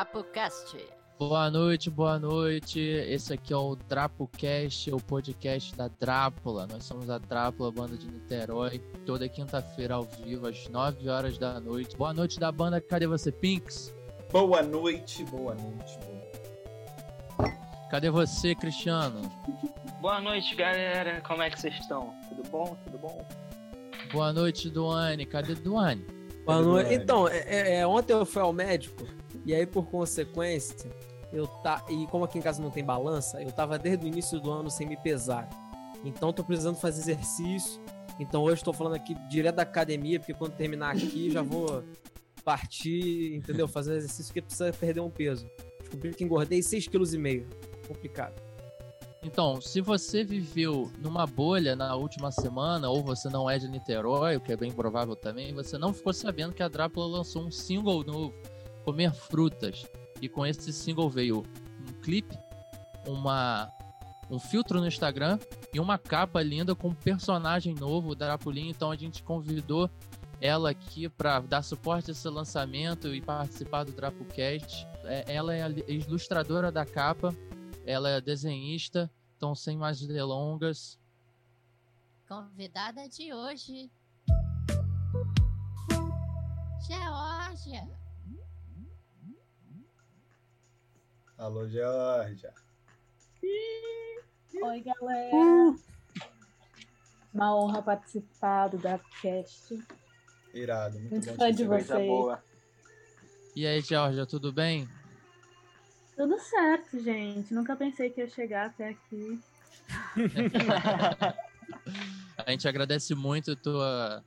DrapoCast. Boa noite, boa noite. Esse aqui é o DrapoCast, o podcast da Drápula. Nós somos a Drápula, banda de Niterói. Toda quinta-feira ao vivo, às 9 horas da noite. Boa noite da banda Cadê Você, Pinks? Boa noite, boa noite. Boa... Cadê você, Cristiano? Boa noite, galera. Como é que vocês estão? Tudo bom? Tudo bom? Boa noite, Duane. Cadê Duane? Boa noite. Então, é, é, ontem eu fui ao médico e aí, por consequência, eu tá e como aqui em casa não tem balança, eu tava desde o início do ano sem me pesar. Então, tô precisando fazer exercício. Então, hoje estou falando aqui direto da academia, porque quando terminar aqui já vou partir, entendeu? Fazer exercício porque precisa perder um peso. Descobri que engordei 6,5 kg. Complicado. Então, se você viveu numa bolha na última semana, ou você não é de Niterói, o que é bem provável também, você não ficou sabendo que a Drácula lançou um single novo, Comer Frutas. E com esse single veio um clipe, uma, um filtro no Instagram e uma capa linda com um personagem novo, o Drapulinho. Então a gente convidou ela aqui para dar suporte a esse lançamento e participar do DrapoCast. É, ela é a ilustradora da capa ela é desenhista, então sem mais delongas. Convidada de hoje, Georgia. Alô, Georgia. Oi, galera. Uh. Uma honra participar do Darkcast. Irado, muito, muito bom fã de vocês. Boa. E aí, Georgia, tudo bem? Tudo certo, gente. Nunca pensei que ia chegar até aqui. a gente agradece muito a tua,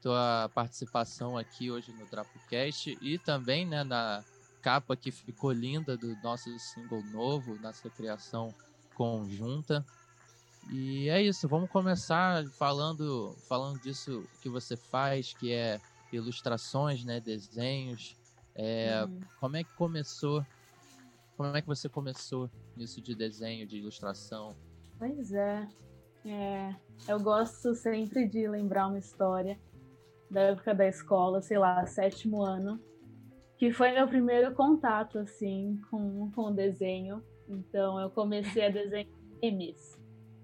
tua participação aqui hoje no DrapoCast e também né, na capa que ficou linda do nosso single novo, nossa criação conjunta. E é isso, vamos começar falando, falando disso que você faz, que é ilustrações, né, desenhos. É, uhum. Como é que começou como é que você começou nisso de desenho, de ilustração? Pois é. é. Eu gosto sempre de lembrar uma história da época da escola, sei lá, sétimo ano, que foi meu primeiro contato, assim, com, com o desenho. Então, eu comecei a desenhar memes.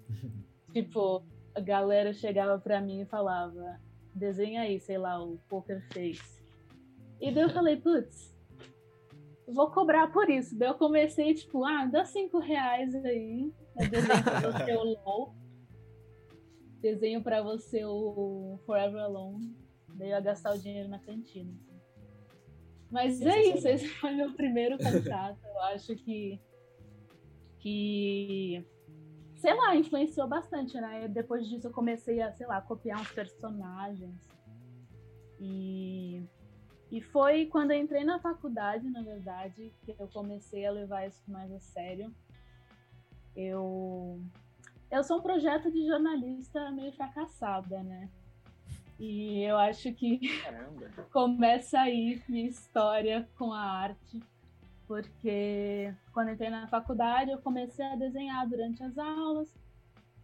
tipo, a galera chegava pra mim e falava, desenha aí, sei lá, o Poker Face. E daí eu falei, putz, vou cobrar por isso. Daí eu comecei, tipo, ah, dá cinco reais aí. Eu desenho pra você o LOL. Desenho pra você o Forever Alone. Daí eu ia gastar o dinheiro na cantina. Mas é isso, esse foi meu primeiro contato. Eu acho que. que. Sei lá, influenciou bastante, né? Depois disso eu comecei a, sei lá, copiar uns personagens. E e foi quando eu entrei na faculdade, na verdade, que eu comecei a levar isso mais a sério. Eu eu sou um projeto de jornalista meio fracassada, né? E eu acho que Caramba. começa aí minha história com a arte, porque quando entrei na faculdade eu comecei a desenhar durante as aulas,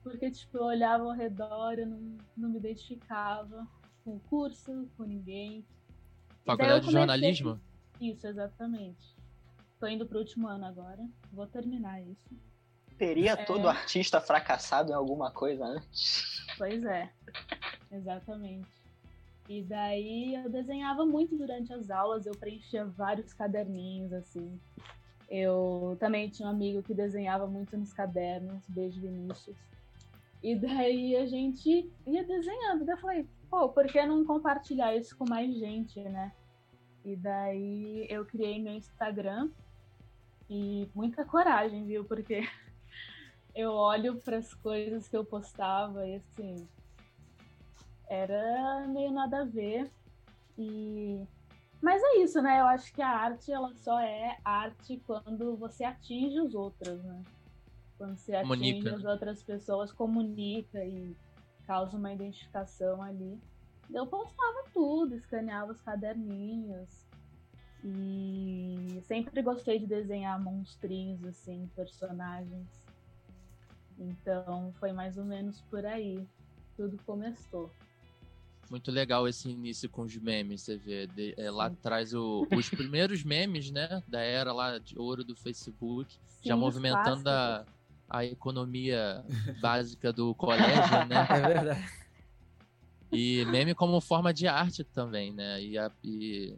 porque tipo, eu olhava ao redor, eu não, não me identificava com o curso, com ninguém. Faculdade de jornalismo? Isso, exatamente. Tô indo pro último ano agora. Vou terminar isso. Teria é... todo artista fracassado em alguma coisa antes? Pois é, exatamente. E daí eu desenhava muito durante as aulas, eu preenchia vários caderninhos, assim. Eu também tinha um amigo que desenhava muito nos cadernos, beijo Vinícius. E daí a gente ia desenhando. Daí eu falei, pô, por que não compartilhar isso com mais gente, né? E daí eu criei meu Instagram e muita coragem, viu? Porque eu olho para as coisas que eu postava e assim era meio nada a ver. E mas é isso, né? Eu acho que a arte ela só é arte quando você atinge os outros, né? Quando você atinge comunica. as outras pessoas, comunica e causa uma identificação ali. Eu postava tudo, escaneava os caderninhos. E sempre gostei de desenhar monstrinhos, assim, personagens. Então foi mais ou menos por aí. Tudo começou. Muito legal esse início com os memes, você vê. de- é, lá o- os primeiros memes, né? Da era lá de ouro do Facebook, Sim, já movimentando a, a economia básica do colégio, né? É verdade. E meme como forma de arte também, né? E, a- e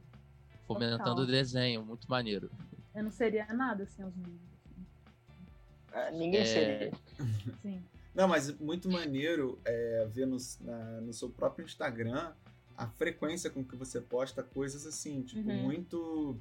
fomentando Total. o desenho, muito maneiro. Eu não seria nada sem os memes. Ah, Ninguém É. seria. Sim. Não, mas muito maneiro é, ver no, na- no seu próprio Instagram a frequência com que você posta coisas assim, tipo, Uhum. muito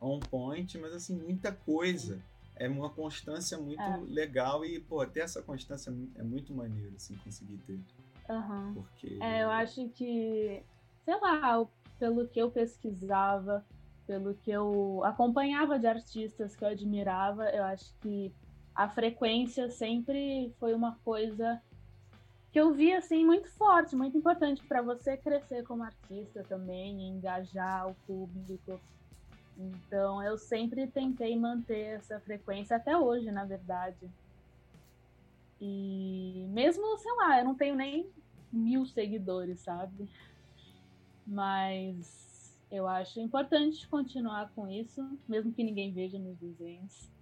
on point, mas assim, muita coisa. É uma constância muito É. legal e, pô, ter essa constância é muito maneiro, assim, conseguir ter. Aham. Porque. É, eu acho que, sei lá, pelo que eu pesquisava, pelo que eu acompanhava de artistas que eu admirava, eu acho que a frequência sempre foi uma coisa que eu vi assim muito forte, muito importante para você crescer como artista também, engajar o público. Então eu sempre tentei manter essa frequência até hoje, na verdade. E mesmo, sei lá, eu não tenho nem mil seguidores, sabe? Mas eu acho importante continuar com isso, mesmo que ninguém veja meus desenhos.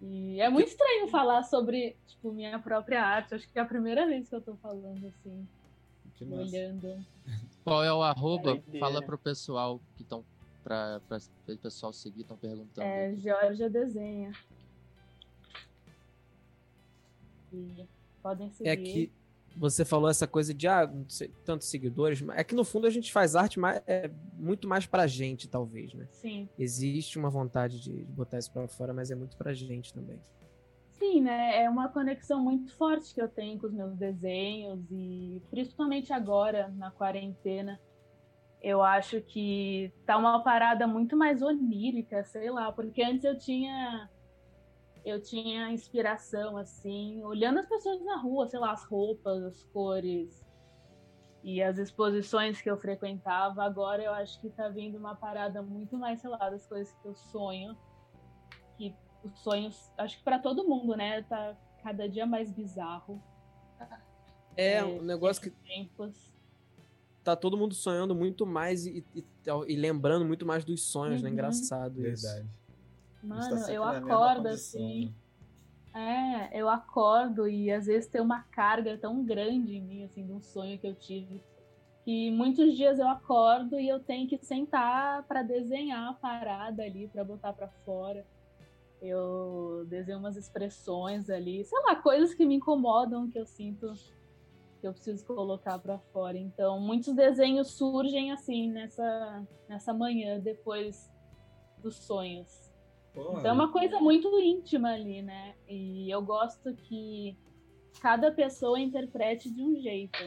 E é muito estranho falar sobre, tipo, minha própria arte. Acho que é a primeira vez que eu tô falando assim, que massa. olhando. Qual é o arroba? doideira. Fala pro pessoal que estão. Pra o pessoal seguir, estão perguntando. É, Georgia desenha. E podem seguir. É que você falou essa coisa de ah, não sei, tantos seguidores, é que no fundo a gente faz arte mais, é, muito mais pra gente, talvez, né? Sim. Existe uma vontade de, de botar isso pra fora, mas é muito pra gente também. Sim, né? É uma conexão muito forte que eu tenho com os meus desenhos e principalmente agora, na quarentena, eu acho que tá uma parada muito mais onírica, sei lá, porque antes eu tinha eu tinha inspiração assim, olhando as pessoas na rua, sei lá, as roupas, as cores e as exposições que eu frequentava. Agora eu acho que tá vindo uma parada muito mais, sei lá, das coisas que eu sonho, que os sonhos, acho que para todo mundo, né, tá cada dia mais bizarro. É um negócio que tempos. tá todo mundo sonhando muito mais e, e, e lembrando muito mais dos sonhos, né? Uhum. Engraçado isso. Verdade. Tá Mano, sempre eu acordo assim. né? É, eu acordo e às vezes tem uma carga tão grande em mim, assim, de um sonho que eu tive. Que muitos dias eu acordo e eu tenho que sentar para desenhar a parada ali, para botar para fora. Eu desenho umas expressões ali, sei lá, coisas que me incomodam, que eu sinto que eu preciso colocar para fora. Então, muitos desenhos surgem assim nessa nessa manhã depois dos sonhos. Então é uma coisa muito íntima ali, né? E eu gosto que cada pessoa interprete de um jeito.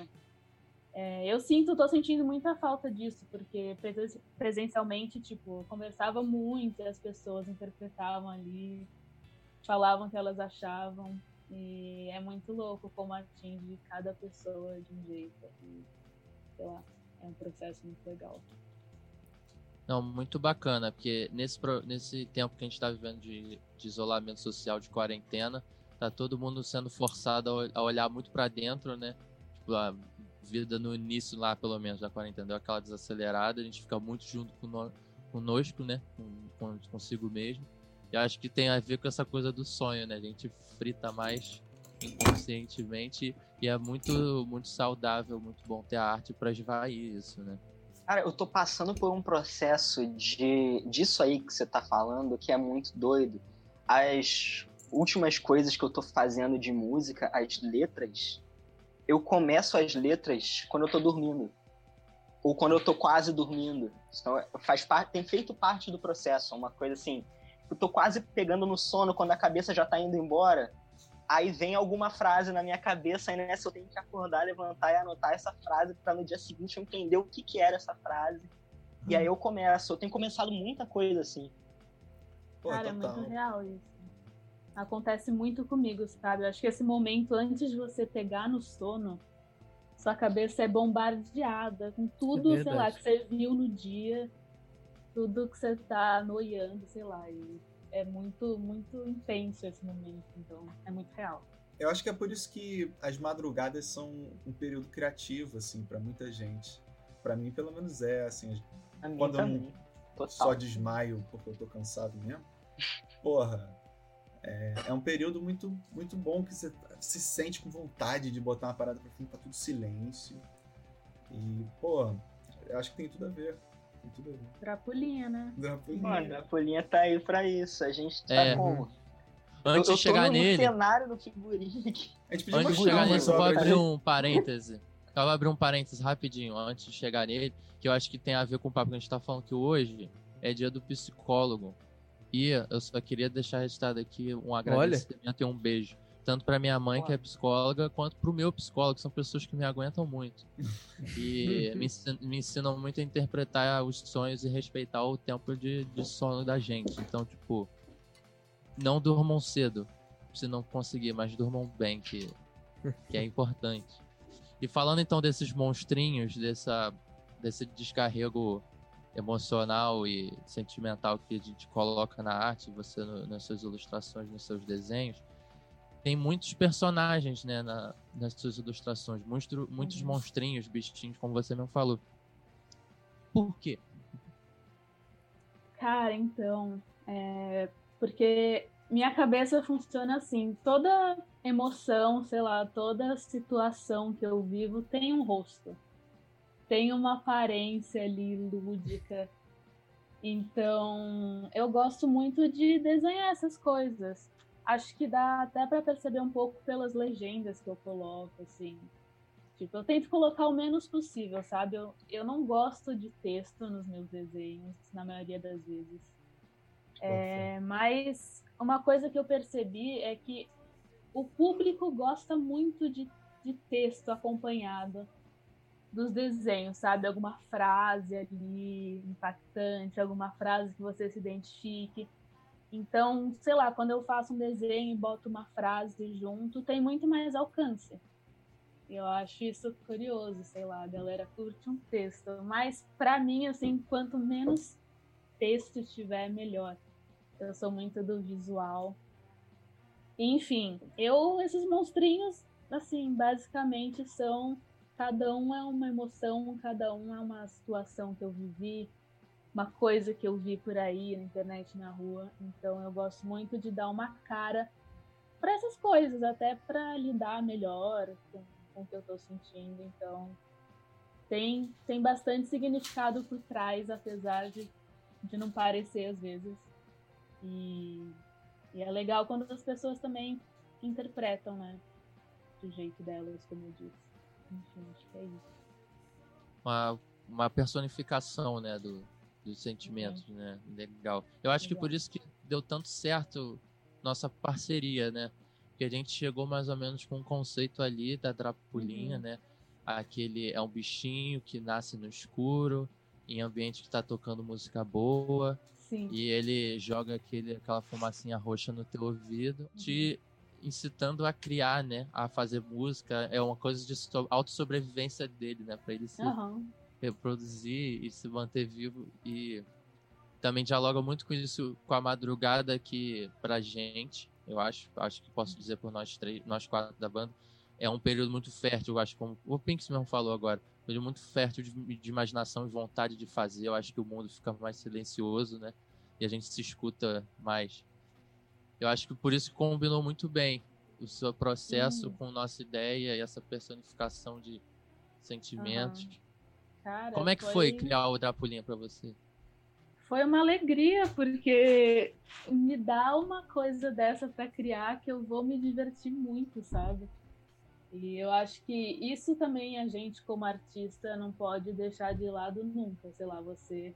É, eu sinto, tô sentindo muita falta disso, porque presen- presencialmente, tipo, conversava muito e as pessoas interpretavam ali, falavam o que elas achavam. E é muito louco como atinge cada pessoa de um jeito. E, sei lá, é um processo muito legal. Não, muito bacana, porque nesse, nesse tempo que a gente está vivendo de, de isolamento social, de quarentena, tá todo mundo sendo forçado a, ol- a olhar muito para dentro, né? Tipo, a vida no início lá, pelo menos, da quarentena, deu aquela desacelerada, a gente fica muito junto com no- conosco, né? Com- consigo mesmo. E acho que tem a ver com essa coisa do sonho, né? A gente frita mais inconscientemente e é muito, muito saudável, muito bom ter a arte para esvair isso, né? Cara, eu tô passando por um processo de disso aí que você tá falando que é muito doido. As últimas coisas que eu tô fazendo de música, as letras, eu começo as letras quando eu tô dormindo. Ou quando eu tô quase dormindo. Então, faz parte, tem feito parte do processo, uma coisa assim. Eu tô quase pegando no sono quando a cabeça já tá indo embora. Aí vem alguma frase na minha cabeça e nessa eu tenho que acordar, levantar e anotar essa frase para no dia seguinte eu entender o que, que era essa frase. E aí eu começo. Eu tenho começado muita coisa assim. Pô, Cara, é muito real isso. Acontece muito comigo, sabe? Eu acho que esse momento antes de você pegar no sono, sua cabeça é bombardeada com tudo, É sei lá, que você viu no dia, tudo que você tá noiando, sei lá. E é muito, muito intenso esse momento, então é muito real. Eu acho que é por isso que as madrugadas são um período criativo, assim, pra muita gente. Pra mim, pelo menos é, assim. Quando eu também. só desmaio porque eu tô cansado mesmo. Porra, é, é um período muito, muito bom que você se sente com vontade de botar uma parada pra frente, tá tudo silêncio. E, pô, eu acho que tem tudo a ver. Ver. Drapulinha, né? Drapulinha. Mano, a Folhinha tá aí pra isso. A gente tá É. como? Antes eu, eu de chegar nele, cenário do antes de chegar nele, eu vou abrir de- um parêntese. Eu vou abrir um parêntese rapidinho antes de chegar nele, que eu acho que tem a ver com o papo que a gente tá falando que hoje é dia do psicólogo. E eu só queria deixar registrado aqui um agradecimento e um beijo. Tanto pra minha mãe, que é psicóloga, quanto pro meu psicólogo, que são pessoas que me aguentam muito. E me, ensin- me ensinam muito a interpretar os sonhos e respeitar o tempo de, de sono da gente. Então, tipo, não durmam cedo, se não conseguir, mas durmam bem, que, que é importante. E falando então desses monstrinhos, dessa, desse descarrego emocional e sentimental que a gente coloca na arte, você no- nas suas ilustrações, nos seus desenhos, tem muitos personagens, né, na- nas suas ilustrações, monstro, muitos Uhum. monstrinhos, bichinhos, como você mesmo falou. Por quê? Cara, então, é, porque minha cabeça funciona assim, toda emoção, sei lá, toda situação que eu vivo tem um rosto. Tem uma aparência ali lúdica. Então, eu gosto muito de desenhar essas coisas. Acho que dá até para perceber um pouco pelas legendas que eu coloco, assim. Tipo, eu tento colocar o menos possível, sabe? Eu, eu não gosto de texto nos meus desenhos, na maioria das vezes. É, mas uma coisa que eu percebi é que o público gosta muito de, de texto acompanhado dos desenhos, sabe? Alguma frase ali impactante, alguma frase que você se identifique. Então, sei lá, quando eu faço um desenho e boto uma frase junto, tem muito mais alcance. Eu acho isso curioso, sei lá, a galera curte um texto. Mas pra mim, assim, quanto menos texto tiver, melhor. Eu sou muito do visual. Enfim, eu, esses monstrinhos, assim, basicamente são. Cada um é uma emoção, cada um é uma situação que eu vivi, uma coisa que eu vi por aí na internet, na rua. Então eu gosto muito de dar uma cara para essas coisas, até para lidar melhor com, com o que eu tô sentindo. Então tem, tem bastante significado por trás, apesar de, de não parecer às vezes. E, e é legal quando as pessoas também interpretam, né? Do jeito delas, como eu disse. Enfim, acho que é isso. uma, uma personificação, né, do, dos sentimentos, né? Legal. Eu acho que Legal. por isso que deu tanto certo nossa parceria, né? Porque a gente chegou mais ou menos com um conceito ali da Drapulinha, Uhum. né? Aquele é um bichinho que nasce no escuro, em ambiente que tá tocando música boa, Sim. e ele joga aquele, aquela fumacinha roxa no teu ouvido, te incitando a criar, né? A fazer música. É uma coisa de so- autossobrevivência dele, né? Pra ele se Aham. Reproduzir e se manter vivo e também dialoga muito com isso com a madrugada que pra gente, eu acho, acho que posso dizer por nós três, nós quatro da banda, é um período muito fértil, eu acho, como o Pinks mesmo falou agora, um período muito fértil de, de imaginação e vontade de fazer, eu acho que o mundo fica mais silencioso, né? E a gente se escuta mais. Eu acho que por isso combinou muito bem o seu processo Sim. com nossa ideia e essa personificação de sentimentos. Cara, Como é que foi criar o Drapulinha pra você? Foi uma alegria, porque me dá uma coisa dessa pra criar que eu vou me divertir muito, sabe? E eu acho que isso também a gente, como artista, não pode deixar de lado nunca. Sei lá, você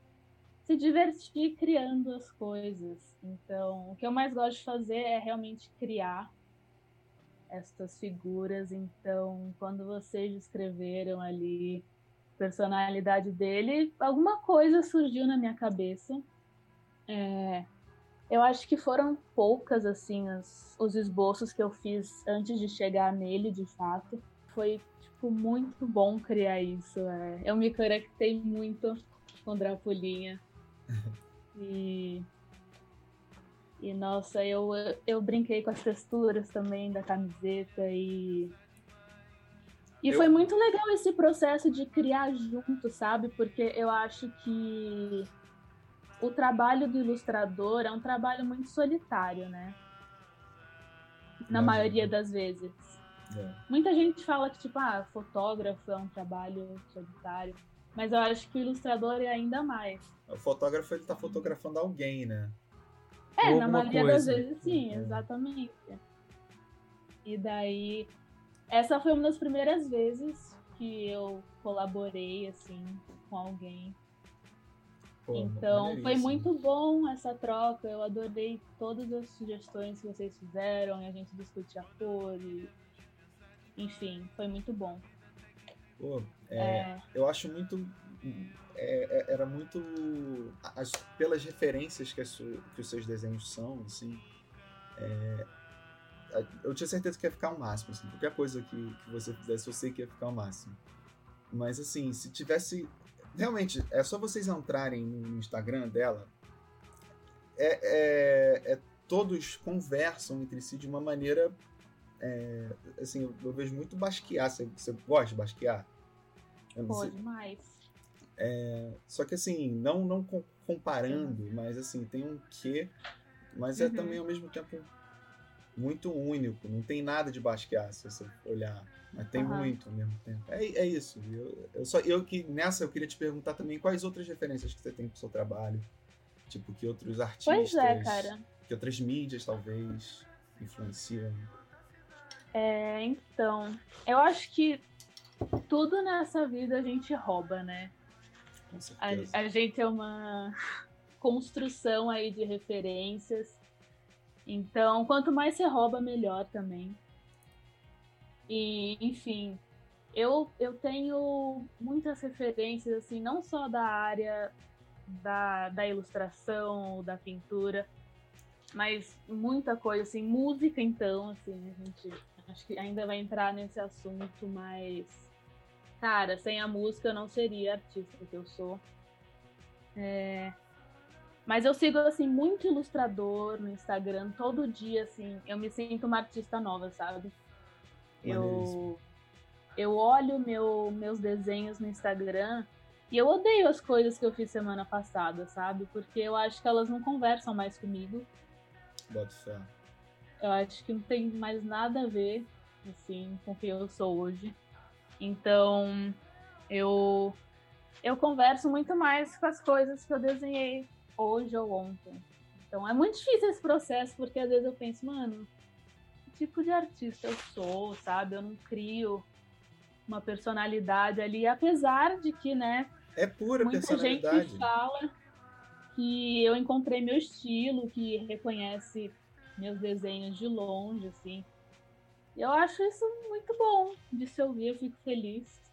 se divertir criando as coisas. Então, o que eu mais gosto de fazer é realmente criar estas figuras. Então, quando vocês escreveram ali personalidade dele, alguma coisa surgiu na minha cabeça. É, eu acho que foram poucas, assim, as- os esboços que eu fiz antes de chegar nele, de fato. Foi, tipo, muito bom criar isso. é. Eu me conectei muito com Drapulinha. E E nossa, eu, eu brinquei com as texturas também da camiseta e. E Eu- foi muito legal esse processo de criar junto, sabe? Porque eu acho que o trabalho do ilustrador é um trabalho muito solitário, né? Na Imagino. maioria das vezes. É. Muita gente fala que, tipo, ah, fotógrafo é um trabalho solitário. Mas eu acho que o ilustrador é ainda mais. O fotógrafo ele tá fotografando alguém, né? É, Ou na maioria das coisa. vezes sim, Uhum. exatamente. E daí, essa foi uma das primeiras vezes que eu colaborei, assim, com alguém. Pô, Então, foi muito bom essa troca. Eu adorei todas as sugestões que vocês fizeram e a gente discutir a cor e... Enfim, foi muito bom. Pô, é, É, eu acho muito. é, é- era muito. as- pelas referências que, as que os seus desenhos são, assim. é, eu tinha certeza que ia ficar o máximo. Assim, qualquer coisa que, que você fizesse, eu sei que ia ficar o máximo. Mas, assim, se tivesse. Realmente, é só vocês entrarem no Instagram dela. É, é- é- todos conversam entre si de uma maneira. é, assim, eu, eu vejo muito basquear. Você, você gosta de basquear? Pô, sei- demais. só que assim, não, não com- comparando, mas assim, tem um quê, mas é Uhum. também ao mesmo tempo muito único. Não tem nada de basquear, se você olhar. Mas tem Aham. muito ao mesmo tempo. É, é isso. Eu, eu só, eu que nessa eu queria te perguntar também quais outras referências que você tem pro seu trabalho. Tipo, que outros artistas. Pois é, cara. Que outras mídias talvez influenciam. É, então, eu acho que tudo nessa vida a gente rouba, né? Com A, certeza. a gente é uma construção aí de referências. Então, quanto mais você rouba, melhor também. E, enfim, eu, eu tenho muitas referências, assim, não só da área da, da ilustração, da pintura, mas muita coisa, assim, música, então, assim, a gente acho que ainda vai entrar nesse assunto, mas, cara, sem a música eu não seria artista que eu sou. É, Mas eu sigo, assim, muito ilustrador no Instagram, todo dia, assim, eu me sinto uma artista nova, sabe? Eu, eu olho meu, meus desenhos no Instagram e eu odeio as coisas que eu fiz semana passada, sabe? Porque eu acho que elas não conversam mais comigo. Boto fé. Eu acho que não tem mais nada a ver, assim, com quem eu sou hoje. Então, eu eu converso muito mais com as coisas que eu desenhei hoje ou ontem. Então, é muito difícil esse processo, porque às vezes eu penso, mano, que tipo de artista eu sou, sabe? Eu não crio uma personalidade ali, apesar de que, né, É pura muita gente fala que eu encontrei meu estilo, que reconhece meus desenhos de longe, assim. Eu acho isso muito bom de se ouvir, eu fico feliz.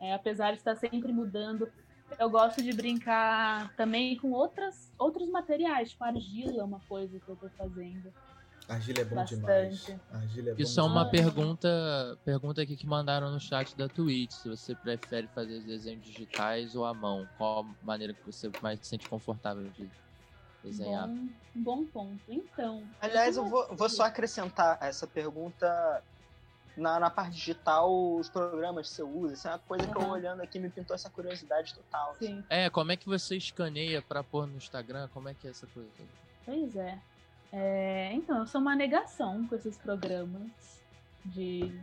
É, apesar de estar sempre mudando, eu gosto de brincar também com outras, outros materiais, tipo argila, é uma coisa que eu tô fazendo. Argila é bom Bastante. demais. Argila é bom Isso é uma pergunta, pergunta aqui que mandaram no chat da Twitch. Se você prefere fazer os desenhos digitais ou à mão, qual a maneira que você mais se sente confortável de desenhar? Bom, um bom ponto. Então. Aliás, eu vou, vou só acrescentar essa pergunta na, na parte digital, os programas que você usa. Isso é uma coisa que eu olhando aqui me pintou essa curiosidade total. Sim. É, como é que você escaneia pra pôr no Instagram? Como é que é essa coisa? Pois é. É, Então, eu sou uma negação com esses programas de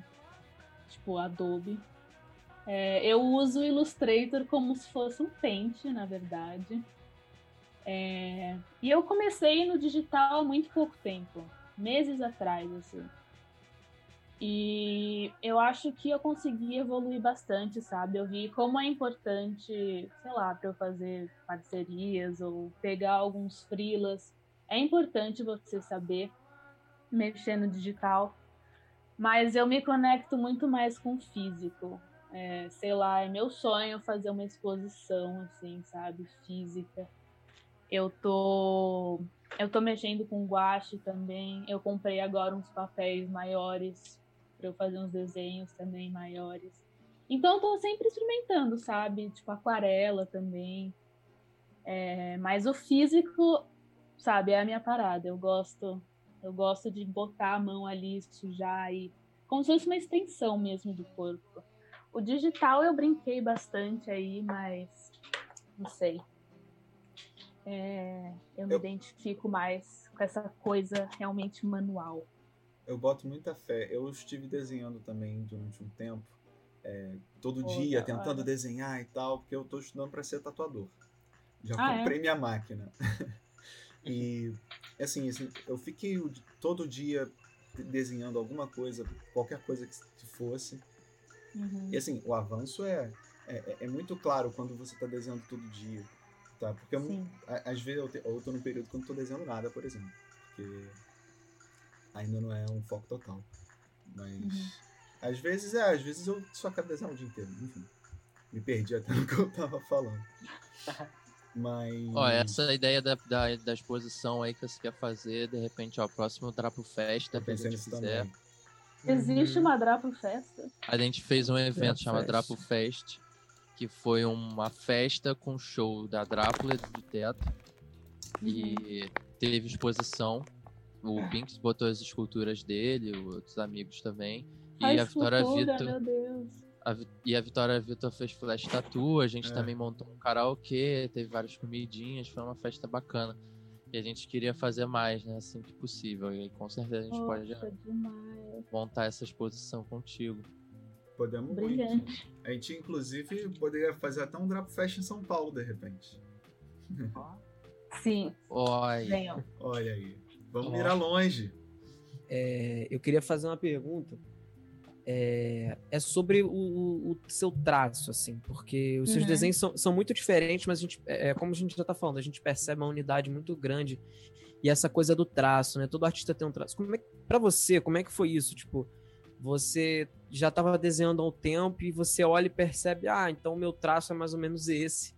tipo Adobe. É, eu uso o Illustrator como se fosse um pente, na verdade. É, E eu comecei no digital há muito pouco tempo, meses atrás, assim. E eu acho que eu consegui evoluir bastante, sabe? Eu vi como é importante, sei lá, para eu fazer parcerias ou pegar alguns freelas é importante você saber mexer no digital, mas eu me conecto muito mais com o físico. É, sei lá, é meu sonho fazer uma exposição, assim, sabe, física. Eu tô, eu tô mexendo com guache também. Eu comprei agora uns papéis maiores para eu fazer uns desenhos também maiores. Então eu tô sempre experimentando, sabe? Tipo aquarela também. É, mas o físico sabe, é a minha parada. Eu gosto, eu gosto de botar a mão ali, sujar e como se fosse uma extensão mesmo do corpo. O digital eu brinquei bastante aí, mas não sei. É, eu me Eu- identifico mais com essa coisa realmente manual. Eu boto muita fé. Eu estive desenhando também durante um tempo, é, todo Pô, dia, da tentando desenhar e tal, porque eu tô estudando para ser tatuador. Já Ah, é? comprei minha máquina. e, assim, assim, eu fiquei todo dia desenhando alguma coisa, qualquer coisa que fosse. Uhum. E assim, o avanço é, é, é muito claro quando você tá desenhando todo dia. Tá? Porque eu- às vezes eu, te, eu tô num período que eu não tô desenhando nada, por exemplo. Porque ainda não é um foco total. Mas Uhum. às vezes é, às vezes eu só quero desenhar o dia inteiro. Enfim. Me perdi até no que eu tava falando. Mas. Ó, essa ideia da, da, da exposição aí que você quer fazer, de repente, ó, próximo Drapo Festa, que a gente fizer. também. Existe Uhum. uma Drapo Festa? A gente fez um evento chamado Fest. Drapo Fest, que foi uma festa com show da Drácula do teto. E teve exposição. O Binks botou as esculturas dele, outros amigos também. E Ai, a Vitória Vitor. meu Deus. A e a Vitória Vitor fez flash tattoo, a gente É. também montou um karaokê, teve várias comidinhas, foi uma festa bacana. E a gente queria fazer mais, né, assim que possível. E aí, com certeza a gente pode Nossa, demais. montar essa exposição contigo. Podemos muito. Brilhante. A gente, inclusive, poderia fazer até um Drapo Fest em São Paulo, de repente. Sim, venham. Olha aí. Vamos mirar longe. É, eu queria fazer uma pergunta. É, é sobre o, o- seu traço, assim, porque os seus Uhum. desenhos são, são muito diferentes, mas a gente, é, como a gente já tá falando, a gente percebe uma unidade muito grande e essa coisa do traço, né? Todo artista tem um traço. Como é, que- pra você, como é que foi isso? Tipo, você já estava desenhando há um tempo e você olha e percebe, ah, então o meu traço é mais ou menos esse.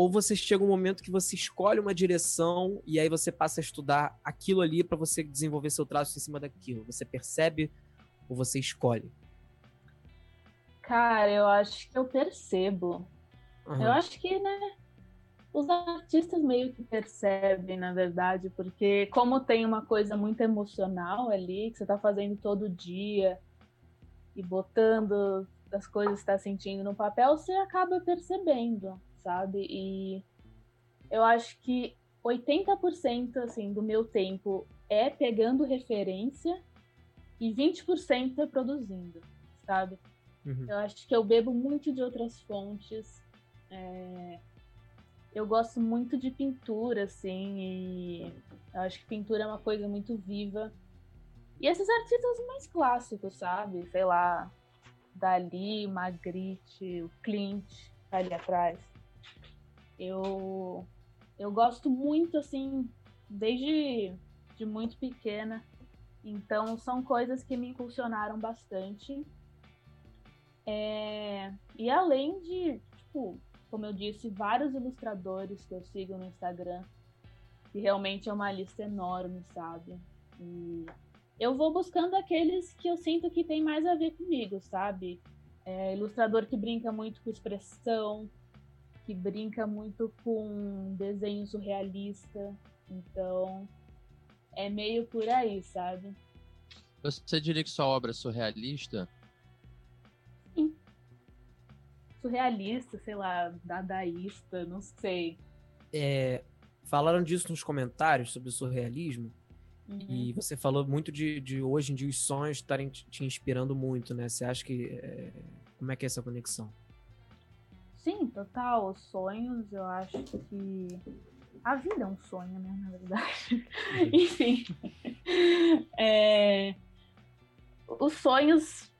Ou você chega um momento que você escolhe uma direção e aí você passa a estudar aquilo ali para você desenvolver seu traço em cima daquilo. Você percebe ou você escolhe? Cara, eu acho que eu percebo. Aham. Eu acho que, né, os artistas meio que percebem, na verdade, porque como tem uma coisa muito emocional ali, que você tá fazendo todo dia e botando as coisas que você tá sentindo no papel, você acaba percebendo, sabe? E eu acho que 80% assim do meu tempo é pegando referência e 20% é produzindo, sabe? Uhum. Eu acho que eu bebo muito de outras fontes. É, Eu gosto muito de pintura, assim, e eu acho que pintura é uma coisa muito viva. E esses artistas mais clássicos, sabe? Sei lá, Dali, Magritte, o Clint, tá ali atrás. Eu, eu gosto muito, assim, desde de muito pequena. Então, são coisas que me impulsionaram bastante. É, E além de, tipo, como eu disse, vários ilustradores que eu sigo no Instagram, que realmente é uma lista enorme, sabe? E eu vou buscando aqueles que eu sinto que tem mais a ver comigo, sabe? É, ilustrador que brinca muito com expressão, que brinca muito com desenho surrealista. Então, é meio por aí, sabe? Você diria que sua obra é surrealista? Surrealista, sei lá, dadaísta, não sei. É, falaram disso nos comentários sobre o surrealismo. Uhum. E você falou muito de, de hoje em dia os sonhos estarem te te inspirando muito, né? Você acha que. é, como é que é essa conexão? Sim, total. Os sonhos, eu acho que. A vida é um sonho, né, na verdade. Enfim. É, Os sonhos,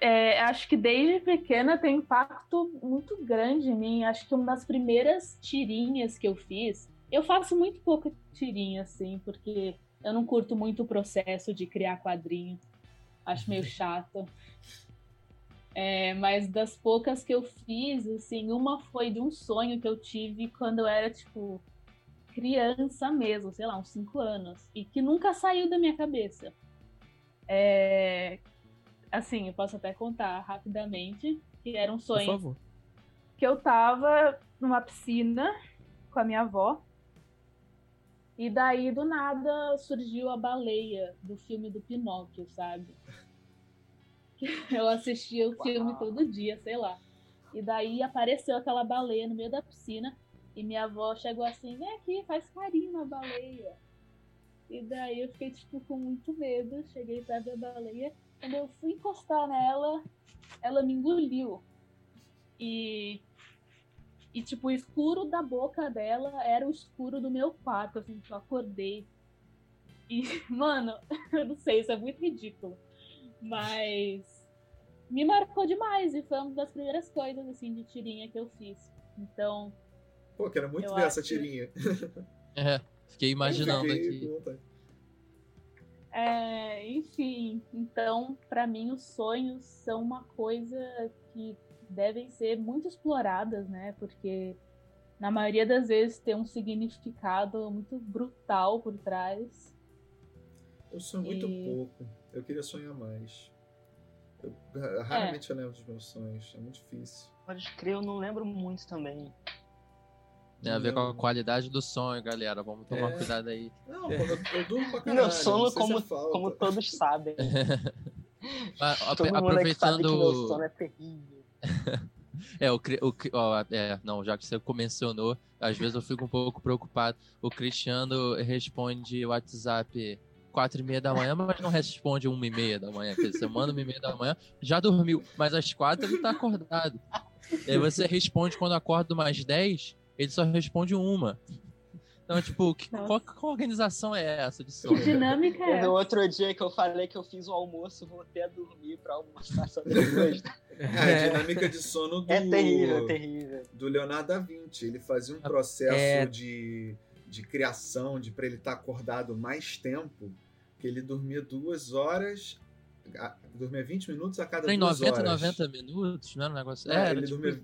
é, acho que desde pequena tem um impacto muito grande em mim. Acho que uma das primeiras tirinhas que eu fiz. Eu faço muito pouca tirinha, assim, porque eu não curto muito o processo de criar quadrinho. Acho meio chato. É, mas das poucas que eu fiz, assim, uma foi de um sonho que eu tive quando eu era, tipo, criança mesmo, sei lá, uns 5 anos, e que nunca saiu da minha cabeça. É, assim, eu posso até contar rapidamente, que era um sonho que eu tava numa piscina com a minha avó. E daí, do nada, surgiu a baleia do filme do Pinóquio, sabe? Eu assistia o filme Uau. todo dia, sei lá. E daí apareceu aquela baleia no meio da piscina e minha avó chegou assim, vem aqui, faz carinho na baleia. E daí eu fiquei, tipo, com muito medo, cheguei pra ver a baleia. Quando eu fui encostar nela, ela me engoliu. E, e tipo, o escuro da boca dela era o escuro do meu quarto, assim, que eu acordei. E, mano, eu não sei, isso é muito ridículo. Mas me marcou demais e foi uma das primeiras coisas, assim, de tirinha que eu fiz. Então, Pô, quero muito ver essa tirinha. É, fiquei imaginando Fiquei aqui. É, enfim, então, pra mim, os sonhos são uma coisa que devem ser muito exploradas, né? Porque na maioria das vezes tem um significado muito brutal por trás. Eu sonho muito E- pouco. Eu queria sonhar mais. Eu, ra- raramente eu lembro dos meus sonhos. É muito difícil. Pode crer, eu não lembro muito também. Tem a ver com a qualidade do sonho, galera. Vamos tomar É. cuidado aí. Não, eu, eu durmo pra caralho. Meu sono, não sei se como, é falta. como todos sabem. Mas, apro- Todo mundo aqui sabe que meu aproveitando. sono é terrível. É, o, o, ó, é, não, já que você mencionou, às vezes eu fico um pouco preocupado. O Cristiano responde WhatsApp quatro e meia da manhã, mas não responde uma e meia da manhã. Quer dizer, você manda uma e meia da manhã, já dormiu, mas às quatro ele tá acordado. E aí você responde quando acorda umas 10, ele só responde uma. Então, tipo, que, qual, qual organização é essa de Que sono? dinâmica é essa? outro dia que eu falei que eu fiz o almoço, voltei a dormir pra almoçar só depois. É, a dinâmica de sono do, É terrível, é terrível. do Leonardo da Vinci. Ele fazia um processo É. de, de criação, de pra ele estar acordado mais tempo, que ele dormia duas horas. a- Dormia 20 minutos a cada Em duas 90, horas. 90 minutos, não era um negócio. É, É, era ele tipo, dormia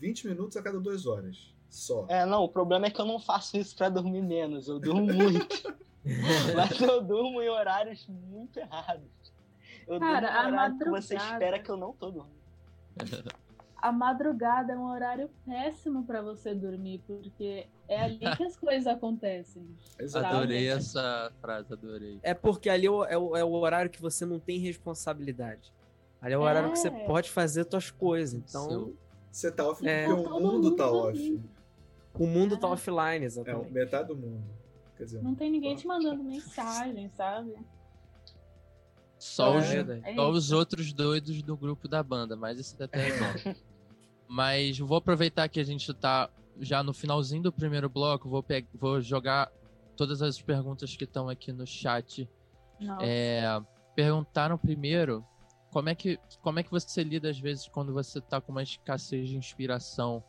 20 minutos a cada duas horas. Só. É, não, o problema é que eu não faço isso pra dormir menos, eu durmo muito. Mas eu durmo em horários muito errados. Eu Cara, durmo horário que você espera que eu não tô dormindo. A madrugada é um horário péssimo pra você dormir, porque é ali que as coisas acontecem. Exato. adorei essa frase, adorei. É porque ali é o, é o- é o horário que você não tem responsabilidade. Ali é o horário que você É. pode fazer suas coisas. Então, Seu- Você tá off É. porque o mundo mundo tá off. dormindo. o mundo tá É. offline, É exatamente. metade do mundo. Quer dizer, Não tem ninguém te mandando mensagem, sabe? Só, É os, verdade. É só os outros doidos do grupo da banda, mas isso até é bom. Mas vou aproveitar que a gente tá já no finalzinho do primeiro bloco, vou, vou jogar todas as perguntas que estão aqui no chat. É, perguntaram primeiro como é, que, como é que você lida às vezes quando você tá com uma escassez de inspiração.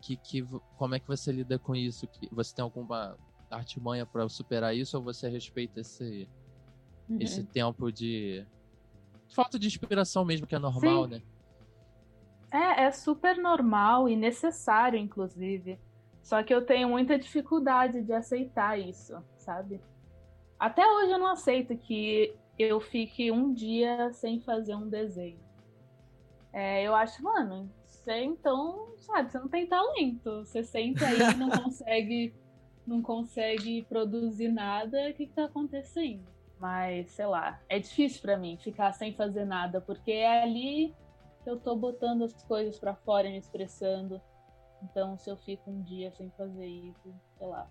Que, que, como é que você lida com isso? Que você tem alguma artimanha para superar isso ou você respeita esse, Uhum. esse tempo de falta de inspiração mesmo, que é normal, Sim. né? É, é super normal e necessário, inclusive. Só que eu tenho muita dificuldade de aceitar isso, sabe? Até hoje eu não aceito que eu fique um dia sem fazer um desenho. É, eu acho, mano, você então, sabe, você não tem talento. Você senta aí e não consegue, não consegue produzir nada. O que, que tá acontecendo? Mas, sei lá, é difícil pra mim ficar sem fazer nada, porque é ali eu tô botando as coisas pra fora e me expressando. Então, se eu fico um dia sem fazer isso, sei lá,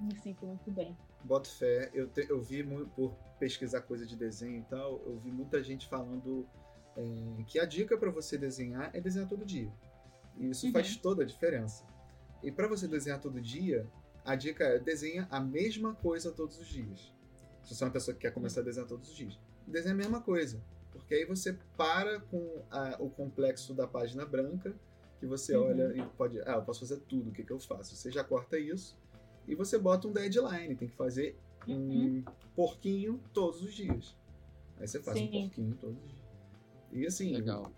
me sinto muito bem. Boto fé. Eu, te- eu vi por pesquisar coisa de desenho e tal, eu vi muita gente falando é, que a dica para você desenhar é desenhar todo dia. E isso Uhum. faz toda a diferença. E para você desenhar todo dia, a dica é desenha a mesma coisa todos os dias. Se você é uma pessoa que quer começar a desenhar todos os dias, desenha a mesma coisa. Porque aí você para com a- o complexo da página branca, que você Uhum. olha e pode. Ah, eu posso fazer tudo, o que, que eu faço? Você já corta isso e você bota um deadline. Tem que fazer um Uhum. porquinho todos os dias. Aí você faz um Sim. porquinho todos os dias. E assim, Legal.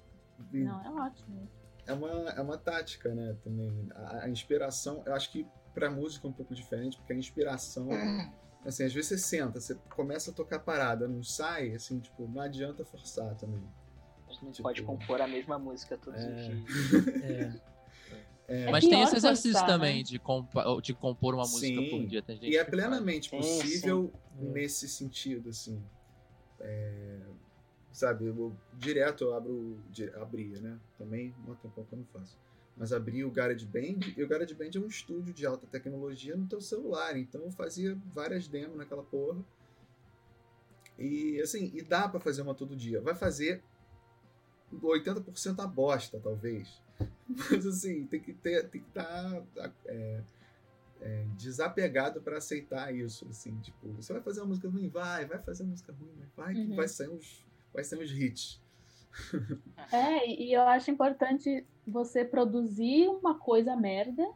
e- Não, é ótimo. é uma, é uma tática, né? Também. A, a inspiração, eu acho que pra música é um pouco diferente, porque a inspiração. Assim, às vezes você senta, você começa a tocar parada, não sai, assim, tipo, não adianta forçar também. A gente não Tipo- pode compor a mesma música todos É. os dias. É. É, Mas tem esse exercício forçar, também né? de, compa- de compor uma música Sim, por dia. Tem gente E é plenamente Sim, possível sim. nesse sentido, assim. É, sabe, eu, direto eu abro, abria, né? Também, há um tempão que eu não faço. Mas abri o GarageBand, e o GarageBand é um estúdio de alta tecnologia no teu celular, então eu fazia várias demos naquela porra. E assim, e dá pra fazer uma todo dia. Vai fazer 80% a bosta, talvez. Mas assim, tem que ter, tem que estar é, é, desapegado pra aceitar isso, assim, tipo, você vai fazer uma música ruim, vai, vai fazer uma música ruim, vai, que Uhum. vai sair uns, vai sair uns hits. É, e eu acho importante você produzir uma coisa merda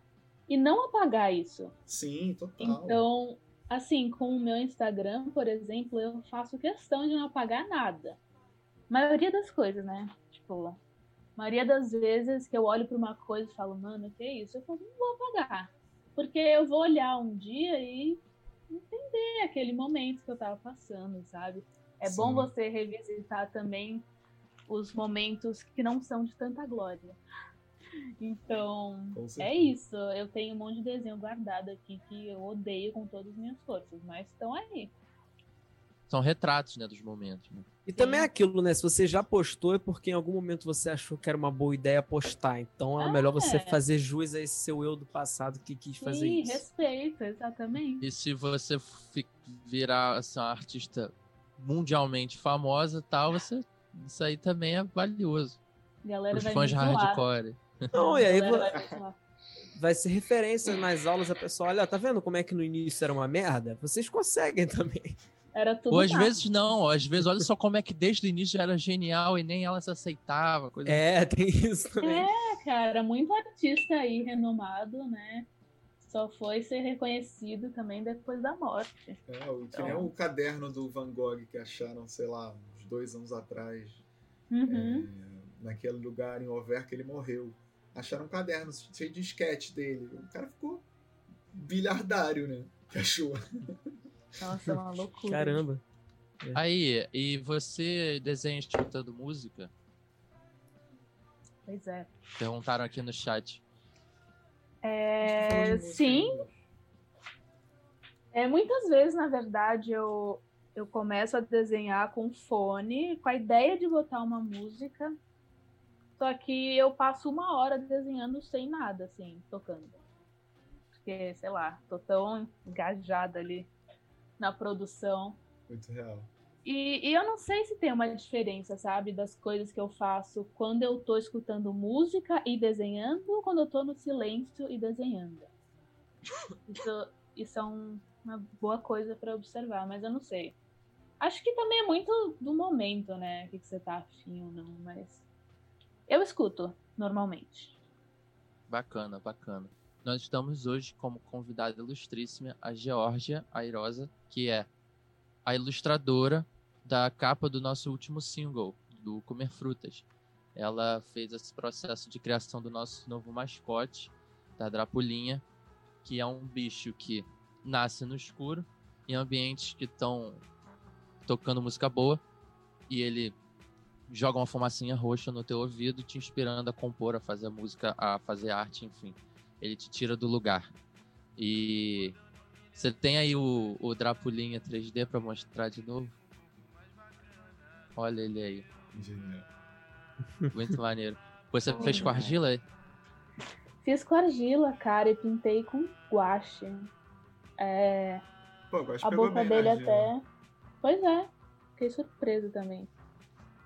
e não apagar isso. Sim, total. Então, assim, com o meu Instagram, por exemplo, eu faço questão de não apagar nada. maioria das coisas, né? Tipo, a maioria das vezes que eu olho pra uma coisa e falo, mano, que é isso? Eu falo, não vou apagar. Porque eu vou olhar um dia e entender aquele momento que eu tava passando, sabe? É Sim. bom você revisitar também os momentos que não são de tanta glória. Então, é isso. Eu tenho um monte de desenho guardado aqui que eu odeio com todas as minhas forças, mas estão aí. São retratos, né, dos momentos. né? E também é aquilo, né? Se você já postou, é porque em algum momento você achou que era uma boa ideia postar. Então é Ah, melhor você é. fazer jus a esse seu eu do passado que quis fazer Sim, isso. respeito, exatamente. E se você virar assim, uma artista mundialmente famosa e tal, você, isso aí também é valioso. Galera Os vai fãs hardcore. Não, e aí vai vai ser referência nas aulas, a pessoa, olha, tá vendo como é que no início era uma merda? Vocês conseguem também. Era tudo Ou às nada. vezes não, às vezes olha só como é que desde o início já era genial e nem ela se aceitava. Coisa É, tem isso também. É, cara, muito artista aí renomado, né? Só foi ser reconhecido também depois da morte. É, o, que Então- nem o caderno do Van Gogh que acharam, sei lá, dois anos atrás, Uhum. é, naquele lugar em Over que ele morreu. Acharam um caderno cheio de esquete dele. O cara ficou bilhardário, né? Que achou. Nossa, é uma loucura. Caramba. Aí, e você desenha escutando música? Pois é. Perguntaram aqui no chat. É, sim, é, muitas vezes, na verdade, eu, eu começo a desenhar com fone, com a ideia de botar uma música, só que eu passo uma hora desenhando sem nada, assim, tocando. Porque, sei lá, tô tão engajada ali na produção. Muito real. E, e eu não sei se tem uma diferença, sabe, das coisas que eu faço quando eu tô escutando música e desenhando, ou quando eu tô no silêncio e desenhando. Isso, isso é um- uma boa coisa pra observar, mas eu não sei. Acho que também é muito do momento, né? O que, que você tá afim ou não, mas. Eu escuto, normalmente. Bacana, bacana. Nós estamos hoje como convidada ilustríssima a Georgia Airosa, que é a ilustradora da capa do nosso último single, do Comer Frutas. Ela fez esse processo de criação do nosso novo mascote, da Drapulinha, que é um bicho que nasce no escuro, em ambientes que estão tocando música boa, e ele joga uma fumacinha roxa no teu ouvido, te inspirando a compor, a fazer música, a fazer arte, enfim. Ele te tira do lugar. E você tem aí o, o Drapulinha 3D pra mostrar de novo? Olha ele aí, Engenheiro. muito maneiro. Você fez com argila? aí? Fiz com argila, cara, e pintei com guache. É, Pô, a boca bem, dele né, Gil? até. Pois é, fiquei surpresa também.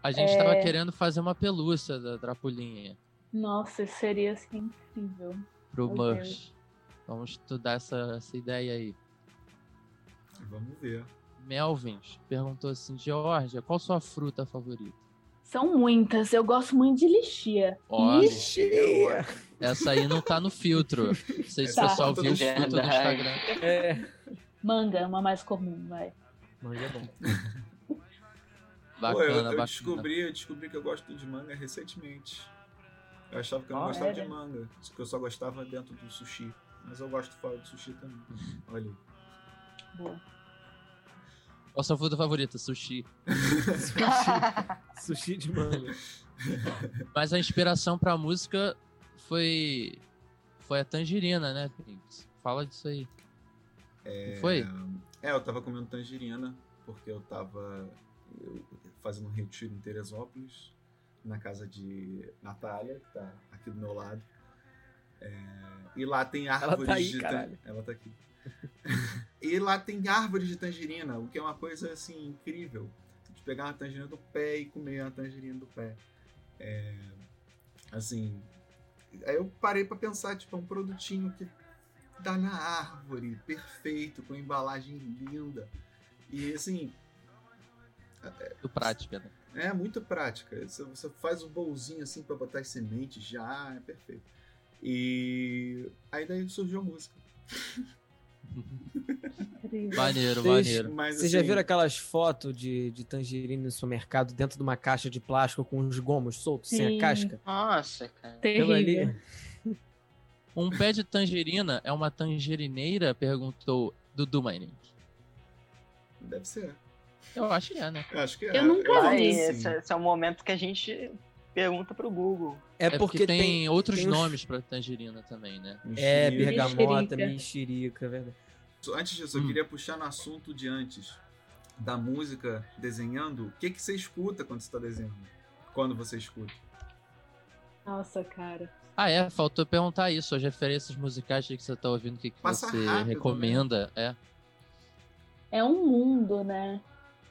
A gente É. tava querendo fazer uma pelúcia da Drapulinha Nossa, isso seria assim incrível. pro Meu merch. Vamos estudar essa, essa ideia aí. Vamos ver. Melvins perguntou assim, Georgia, qual sua fruta favorita? São muitas, eu gosto muito de lixia. Ixi! essa aí não tá no filtro. Não sei se o Tá. pessoal viu os frutos do Instagram. É. Manga é uma mais comum, vai. Manga é bom. Pô, Bacana, eu, eu bacana. descobri, eu descobri que eu gosto de manga recentemente. Eu achava que eu não Ah, gostava é? de manga, que eu só gostava dentro do sushi. Mas eu gosto fora do sushi também. Olha aí. Boa. Qual a sua fruta favorita? Sushi. Sushi, sushi de manga. Mas a inspiração pra música foi foi a tangerina, né, Pinks? Fala disso aí. Não foi? É, eu tava comendo tangerina, porque eu tava eu- fazendo um retiro em Teresópolis, na casa de Natália, que tá aqui do meu lado. É, e lá tem árvores tá aí, de caralho. Ela tá aqui. e lá tem árvores de tangerina, o que é uma coisa assim incrível. De pegar uma tangerina do pé e comer a tangerina do pé. É, assim. Aí eu parei pra pensar, tipo, é um produtinho que tá na árvore, perfeito, com embalagem linda. E assim, Do prática, né? é muito prática. Você, faz um bolzinho assim pra botar as sementes já, é perfeito. E aí daí surgiu a música. Maneiro, Vocês- maneiro. Mas, Vocês já assim, viram aquelas fotos de, de tangerina no supermercado dentro de uma caixa de plástico com os gomos soltos, sem Sim. a casca? Nossa, cara. Terrível. Um pé de tangerina é uma tangerineira? Perguntou Dudu Mining. Deve ser. Eu acho que é, né? Eu acho que é. Eu nunca que vi. esse, esse é o momento que a gente pergunta pro Google. É, É porque tem, tem. outros tem nomes pra tangerina também, né? É, bergamota, Mexerica. é verdade. Antes disso, eu Hum. queria puxar no assunto de antes. Da música desenhando. O que, que você escuta quando você tá desenhando? Quando você escuta? Nossa, cara. Ah, é, faltou perguntar isso, as referências musicais que você tá ouvindo, o que, que Passa você rápido, recomenda. É. É um mundo, né?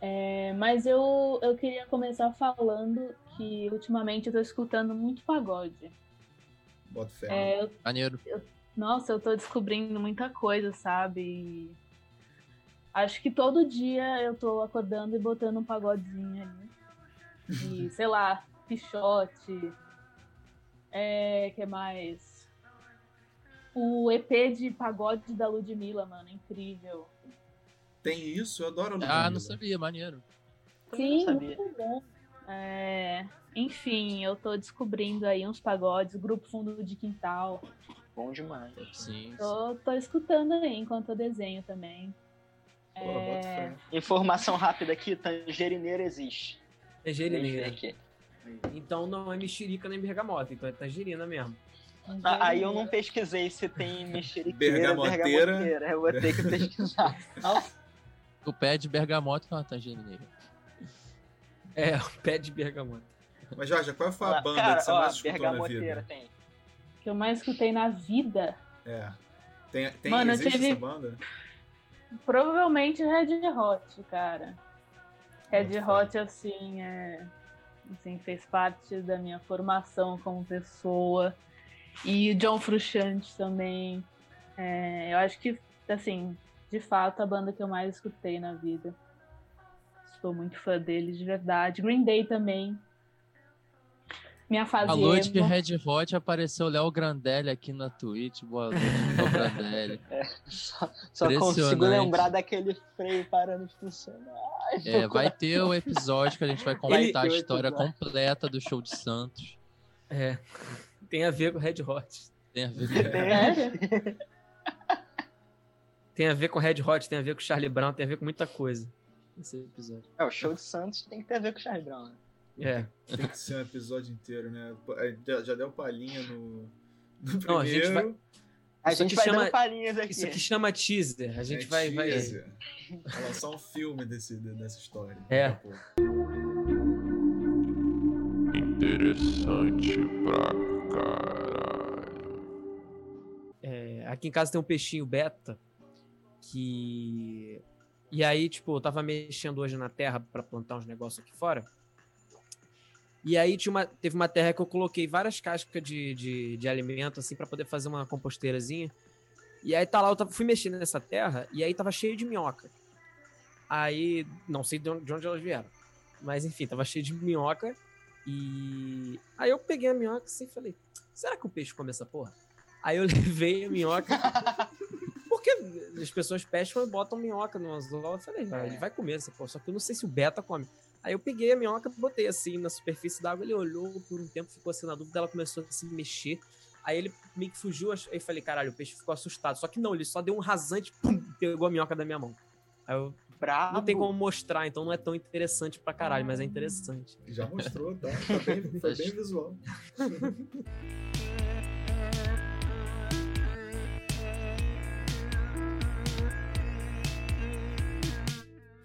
É, mas eu, eu queria começar falando que ultimamente eu tô escutando muito pagode. Bota fé. É, eu- Maneiro. nossa, eu tô descobrindo muita coisa, sabe? E acho que todo dia eu tô acordando e botando um pagodezinho ali. E, sei lá, pichote. É, que mais? O EP de pagode da Ludmilla, mano, incrível. Tem isso? Eu adoro o Ah, não sabia, maneiro. Sim, muito bom. É, enfim, eu tô descobrindo aí uns pagodes, grupo fundo de quintal. Bom demais. Sim. Tô, tô escutando aí enquanto eu desenho também. Pô, É. Informação rápida aqui, tangerineira existe. Tangerineira. Então não é mexerica nem bergamota, então é tangerina mesmo. Ah, Aí eu não pesquisei se tem mexeriqueira, Bergamoteira. bergamoteira. Eu vou ter que pesquisar. O pé de bergamota é uma tangerineira. É, o pé de bergamota. Mas, Jorge, qual foi a banda Cara, que você ó, mais escutou na vida? tem. que eu mais escutei na vida. É. Tem, tem Mano, eu existe tive- essa banda? Provavelmente Red Hot, cara. Red Nossa. Hot, assim, é. Assim, fez parte da minha formação como pessoa. E John Frusciante também. É, eu acho que, assim, de fato, a banda que eu mais escutei na vida. Sou muito fã deles, de verdade. Green Day também. Minha fase Falou de emo. Red Hot, apareceu o Léo Grandelli aqui na Twitch. Boa noite, Léo Grandelli. Só, só consigo lembrar daquele freio parando de funcionar. É, vai ter o episódio que a gente vai contar a história episódio. completa do show de Santos. É. Tem a ver com Red Hot. Tem a ver com Sério? Tem a ver com Red Hot, tem a ver com Charlie Brown, tem a ver com muita coisa. Esse episódio. É, o show de Santos tem que ter a ver com o Charlie Brown, né? É. Tem que ser um episódio inteiro, né? É, Já, já deu palhinha no, no Não, a gente primeiro. vai- A Isso gente vai chama- dando palhinhas aqui. Isso aqui chama teaser. A gente É vai. vai... teaser. Vai lançar um filme desse, dessa história. É. Interessante pra caralho. É, aqui em casa tem um peixinho beta que. E aí, tipo, eu tava mexendo hoje na terra pra plantar uns negócios aqui fora. E aí tinha uma, teve uma terra que eu coloquei várias cascas de, de, de alimento, assim, pra poder fazer uma composteirazinha. E aí tá lá, eu tava- fui mexendo nessa terra e aí tava cheio de minhoca. Aí, não sei de onde, de onde elas vieram. Mas enfim, tava cheio de minhoca. E aí eu peguei a minhoca assim e falei, será que o peixe come essa porra? Aí eu levei a minhoca. Porque as pessoas pescam e botam minhoca no anzol. Eu falei, ah, ele vai comer essa porra. Só que eu não sei se o beta come. Aí eu peguei a minhoca, botei assim na superfície da água, ele olhou por um tempo, ficou assim na dúvida, ela começou a se mexer. Aí ele meio que fugiu, aí eu falei, caralho, o peixe ficou assustado. Só que não, ele só deu um rasante, pum, pegou a minhoca da minha mão. Aí eu Bravo. Não tem como mostrar, então não é tão interessante pra caralho, mas é interessante. Já mostrou, então, tá? Foi bem, bem visual.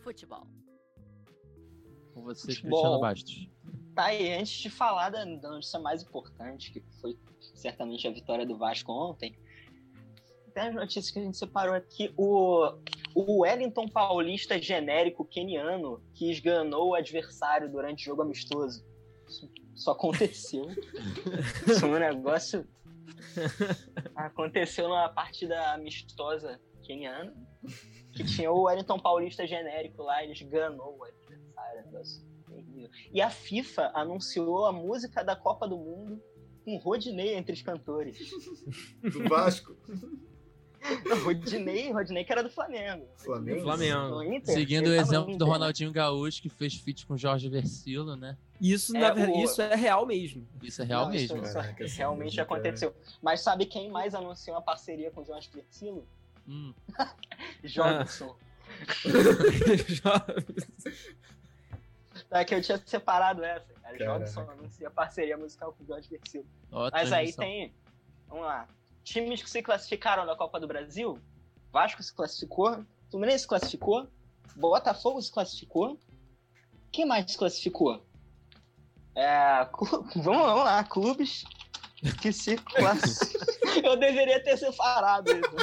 Futebol. Com você, Futebol. Cristiano Bastos. Tá, e antes de falar da, notícia mais importante, que foi certamente a vitória do Vasco ontem, tem as notícias que a gente separou aqui. O, o Wellington Paulista genérico keniano que esganou o adversário durante o jogo amistoso. Isso, isso aconteceu. Isso é um negócio. Aconteceu numa partida amistosa keniana. Que tinha o Wellington Paulista genérico lá, ele esganou o negócio terrível. E a FIFA anunciou a música da Copa do Mundo com Rodinei entre os cantores. Do Vasco. Não, Rodinei, Rodinei que era do Flamengo. Flamengo. Flamengo. Inter, Seguindo o exemplo do? Ronaldinho Gaúcho, que fez feat com Jorge Versilo, né? Isso, É, na o- isso é real mesmo. Isso é real Não, isso- mesmo. isso Caraca, essa realmente música aconteceu. Mas sabe quem mais anunciou uma parceria com o Jorge Versilo? Hum. Jobson. É que eu tinha separado essa, cara. Caraca. Jobson anuncia parceria musical com o Jorge Versilo. Mas aí tem. Vamos lá. Times que se classificaram na Copa do Brasil. Vasco se classificou. Fluminense se classificou. Botafogo se classificou. Quem mais se classificou? É, clu- vamos, vamos lá, clubes que se classificam. Eu deveria ter separado isso.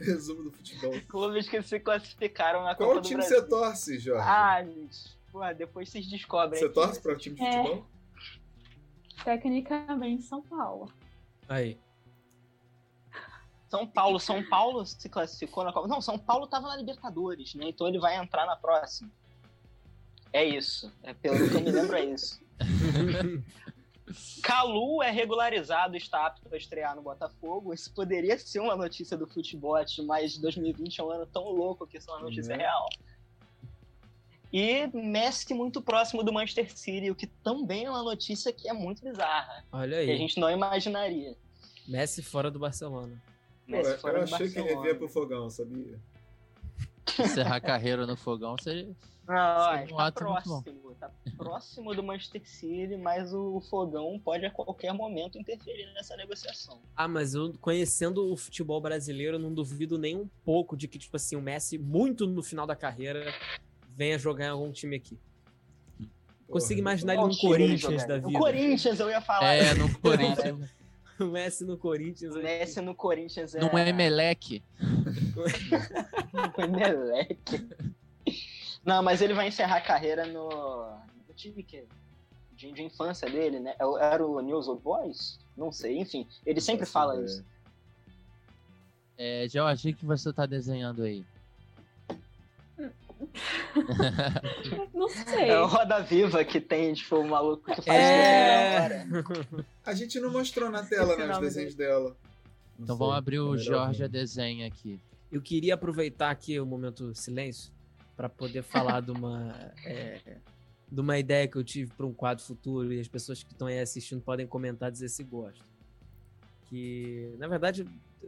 Resumo do futebol. Clubes que se classificaram na Qual Copa do time Brasil. você torce, Jorge? Ah, gente. Pô, depois vocês descobrem. você aqui. torce para o time de É. futebol? Tecnicamente, São Paulo. Aí. São Paulo, São Paulo se classificou na Copa. Não, São Paulo tava na Libertadores, né? Então ele vai entrar na próxima. É isso. É pelo que eu me lembro é isso. Calu é regularizado e está apto para estrear no Botafogo. Isso poderia ser uma notícia do futebol, mas 2020 é um ano tão louco que isso é uma notícia Né? real. E Messi muito próximo do Manchester City, o que também é uma notícia que é muito bizarra, Olha que a aí. gente não imaginaria. Messi fora do Barcelona. Pô, Messi fora eu do achei que ele ia Barcelona. pro fogão, sabia? Encerrar a carreira no fogão, você Não, ó, Seria um tá ato muito bom. próximo, tá próximo do Manchester City, mas o Fogão pode a qualquer momento interferir nessa negociação. Ah, mas eu conhecendo o futebol brasileiro, não duvido nem um pouco de que, tipo assim, o Messi, muito no final da carreira, venha jogar em algum time aqui. Consigo Porra, imaginar ele Qual no Corinthians da vida. Corinthians, eu ia falar. É, no Corinthians. O Messi no Corinthians. O Messi no Corinthians é. Não é Emelec. Emelec. Não, mas ele vai encerrar a carreira no. no time que de, de infância dele, né? É o- Era o News Old Boys? Não sei, enfim. Ele sempre fala ideia. isso. É, já achei que você tá desenhando aí. Não sei. É o Roda Viva que tem, tipo, o maluco que faz É. desenho. A gente não mostrou na tela, né, os desenhos dela. Não Então sei, vamos abrir é o Jorge a desenha aqui. Eu queria aproveitar aqui o momento silêncio para poder falar de uma é, de uma ideia que eu tive para um quadro futuro e as pessoas que estão aí assistindo podem comentar dizer se gostam. Que na verdade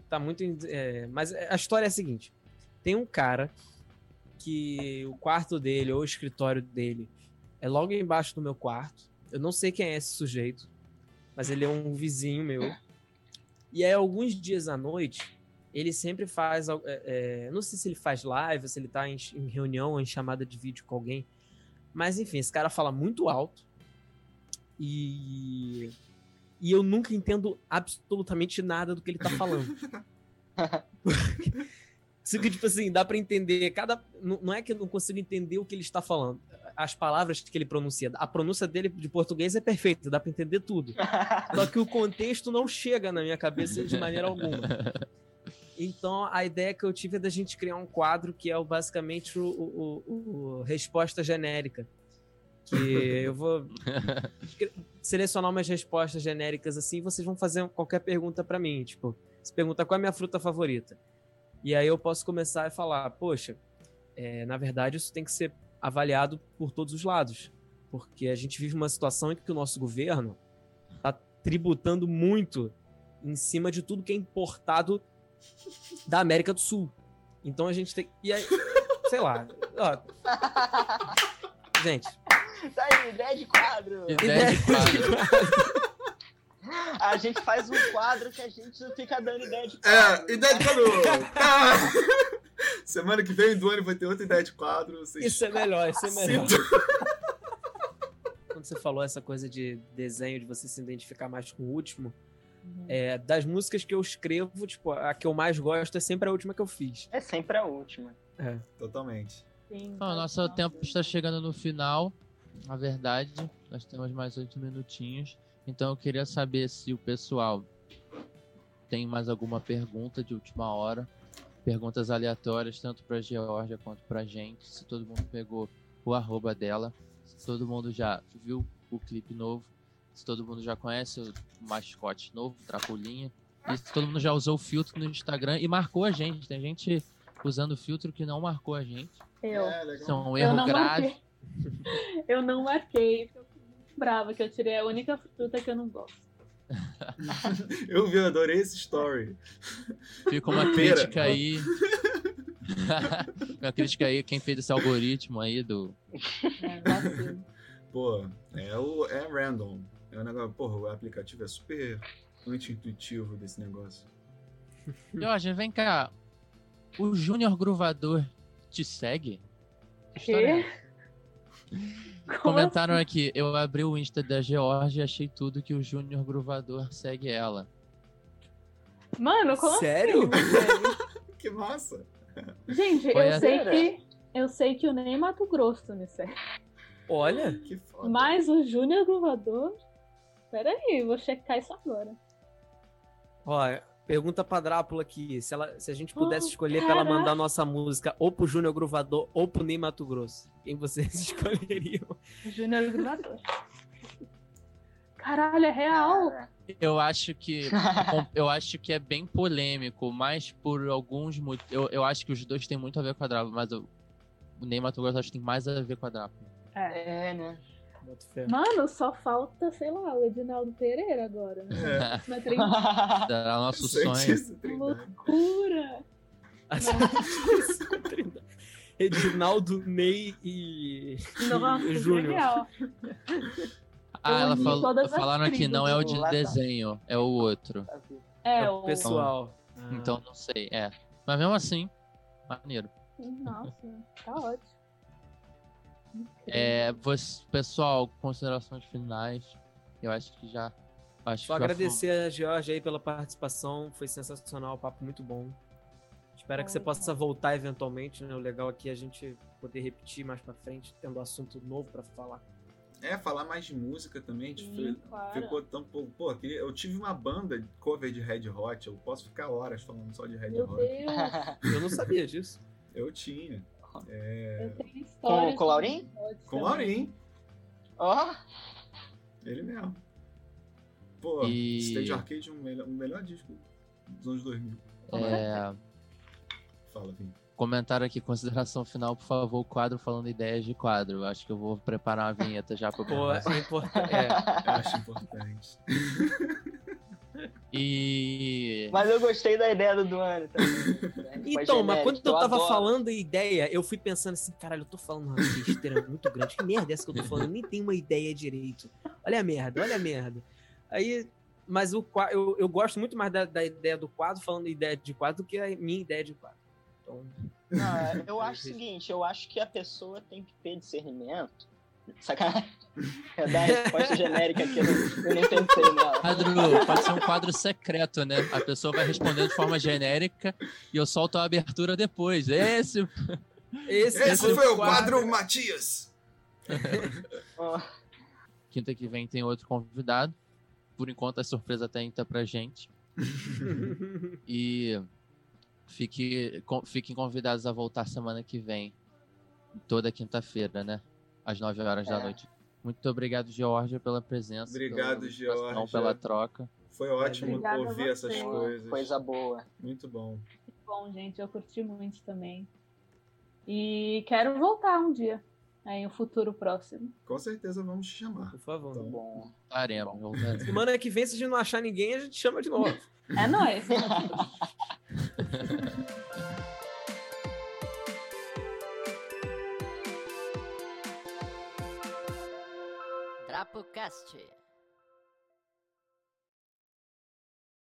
tá muito é, mas a história é a seguinte: tem um cara que o quarto dele ou o escritório dele é logo embaixo do meu quarto. Eu não sei quem é esse sujeito, mas ele é um vizinho meu. E aí alguns dias à noite ele sempre faz. é, não sei se ele faz live, se ele tá em, em reunião ou em chamada de vídeo com alguém. Mas enfim, esse cara fala muito alto. E. E eu nunca entendo absolutamente nada do que ele tá falando. Isso que, tipo assim, dá pra entender. Cada. Não não é que eu não consigo entender o que ele está falando. As palavras que ele pronuncia. A pronúncia dele de português é perfeita, dá pra entender tudo. Só que o contexto não chega na minha cabeça de maneira alguma. Então, a ideia que eu tive é da gente criar um quadro que é o, basicamente o, o- o- resposta genérica. Que eu vou selecionar umas respostas genéricas assim e vocês vão fazer qualquer pergunta pra mim. Tipo, se pergunta qual é a minha fruta favorita. E aí eu posso começar a falar, poxa, é, na verdade isso tem que ser avaliado por todos os lados. Porque a gente vive uma situação em que o nosso governo está tributando muito em cima de tudo que é importado da América do Sul. Então a gente tem. E aí, sei lá. Ó. Gente, Tá aí, ideia de quadro. Ideia de quadro. A gente faz um quadro que a gente fica dando ideia de quadro. É, ideia de quadro! Ah! Semana que vem, do ano, vai ter outra ideia de quadro. Vocês... Isso é melhor, isso é melhor. Sinto. Quando você falou essa coisa de desenho, de você se identificar mais com o último, Uhum. é, das músicas que eu escrevo, tipo, a que eu mais gosto é sempre a última que eu fiz. É sempre a última. É. Totalmente. Sim, Bom, nosso nossa. tempo está chegando no final, na verdade. Nós temos mais oito minutinhos. Então eu queria saber se o pessoal tem mais alguma pergunta de última hora. Perguntas aleatórias, tanto para Georgia quanto pra gente. Se todo mundo pegou o arroba dela. Se todo mundo já viu o clipe novo. Se todo mundo já conhece o mascote novo, Trapolinha. E se todo mundo já usou o filtro no Instagram e marcou a gente. Tem gente usando o filtro que não marcou a gente. Eu. É. Isso é um Eu erro não grave. marquei. Eu não marquei, eu muito brava que eu tirei a única fruta que eu não gosto. Eu vi, eu adorei esse story. Fica uma Pera. crítica aí. uma crítica aí, quem fez esse algoritmo aí do. É. Pô, é, o, é random. É um negócio, porra, o aplicativo é super anti-intuitivo desse negócio. Jorge, vem cá. O Júnior Gruvador te segue? Que é Comentaram aqui, eu abri o Insta da Georgia e achei tudo que o Júnior Gruvador segue ela. assim? Mano, como Sério? assim? Que massa! Gente, Foi eu sei que eu sei que o Ney Mato Grosso me segue. Olha, Que foda. Mas o Júnior Gruvador. Pera aí, vou checar isso agora. ó, pergunta pra Drácula aqui, se, ela, se a gente pudesse Oh, escolher pra ela mandar nossa música ou pro Júnior Gruvador ou pro Ney Mato Grosso, quem vocês escolheriam? Júnior Gruvador. Caralho, é real. Cara, Eu acho que eu acho que é bem polêmico, mas por alguns motivos. Eu, eu acho que os dois têm muito a ver com a Drácula, mas eu- o Ney Mato Grosso acho que tem mais a ver com a Drácula. É. É, né? Boto fé. Mano, só falta, sei lá, o Edinaldo Pereira agora. Né? É, Na trinta. Era nosso sonho. trindade. Loucura! Edinaldo, Ney e, Nossa, e que Júnior. Ah, ela falou, falaram aqui, tribos não é o de Latam. desenho, é o outro. É, É o. o pessoal. Então não sei, é. Mas mesmo assim, maneiro. Nossa, tá ótimo. É, você, pessoal, considerações finais. Eu acho que já. Acho Só que já agradecer a Georgia aí pela participação, foi sensacional, papo muito bom. Espero que você possa voltar eventualmente, né? O legal aqui é a gente poder repetir mais pra frente, tendo assunto novo pra falar. É, falar mais de música também. Sim, claro. Ficou tão pouco. Pô, eu tive uma banda de cover de Red Hot. Eu posso ficar horas falando só de Red Meu Hot. Deus, Eu não sabia disso. Eu tinha. Eu tenho história. com o Laurim? Com o Laurim. Ó, Ele mesmo. Pô, E- Stage Arcade é um melhor, um melhor disco dos anos 2000. É, Fala, Vim. comentaram aqui, consideração final, por favor, o quadro falando ideias de quadro. Eu acho que eu vou preparar uma vinheta já pro Pô, é importante. É. Eu acho importante. E. mas eu gostei da ideia do Duane também. Então, mas quando eu tava adoro. falando a ideia, eu fui pensando assim, caralho, eu tô falando uma besteira muito grande. Que merda é essa que eu tô falando? Eu nem tenho uma ideia direito. Olha a merda, olha a merda. Aí, mas o eu, eu gosto muito mais da, da ideia do quadro, falando ideia de quadro, do que a minha ideia de quadro. Então, Não, eu acho o seguinte, eu acho que a pessoa tem que ter discernimento. Sacanagem. É dar a resposta genérica que eu, não- eu nem pensei nela. Quadro, pode ser um quadro secreto, né? A pessoa vai respondendo de forma genérica e eu solto a abertura depois. Esse. esse, Esse foi o quadro Matias! Ó, Quinta que vem tem outro convidado. Por enquanto a surpresa até ainda pra gente. E fique, com- fiquem convidados a voltar semana que vem. Toda quinta-feira, né? Às 9 horas da É. noite. Muito obrigado, Georgia, pela presença. Obrigado, pela Georgia. Pela troca. Foi ótimo Obrigada ouvir essas coisas. coisa boa. Muito bom. Bom, gente, eu curti muito também. E quero voltar um dia. É, em um futuro próximo. Com certeza vamos te chamar. Por favor. Então, Bom. Voltaremos. Semana que vem, se a gente não achar ninguém, a gente chama de novo. É nóis. Drapocast.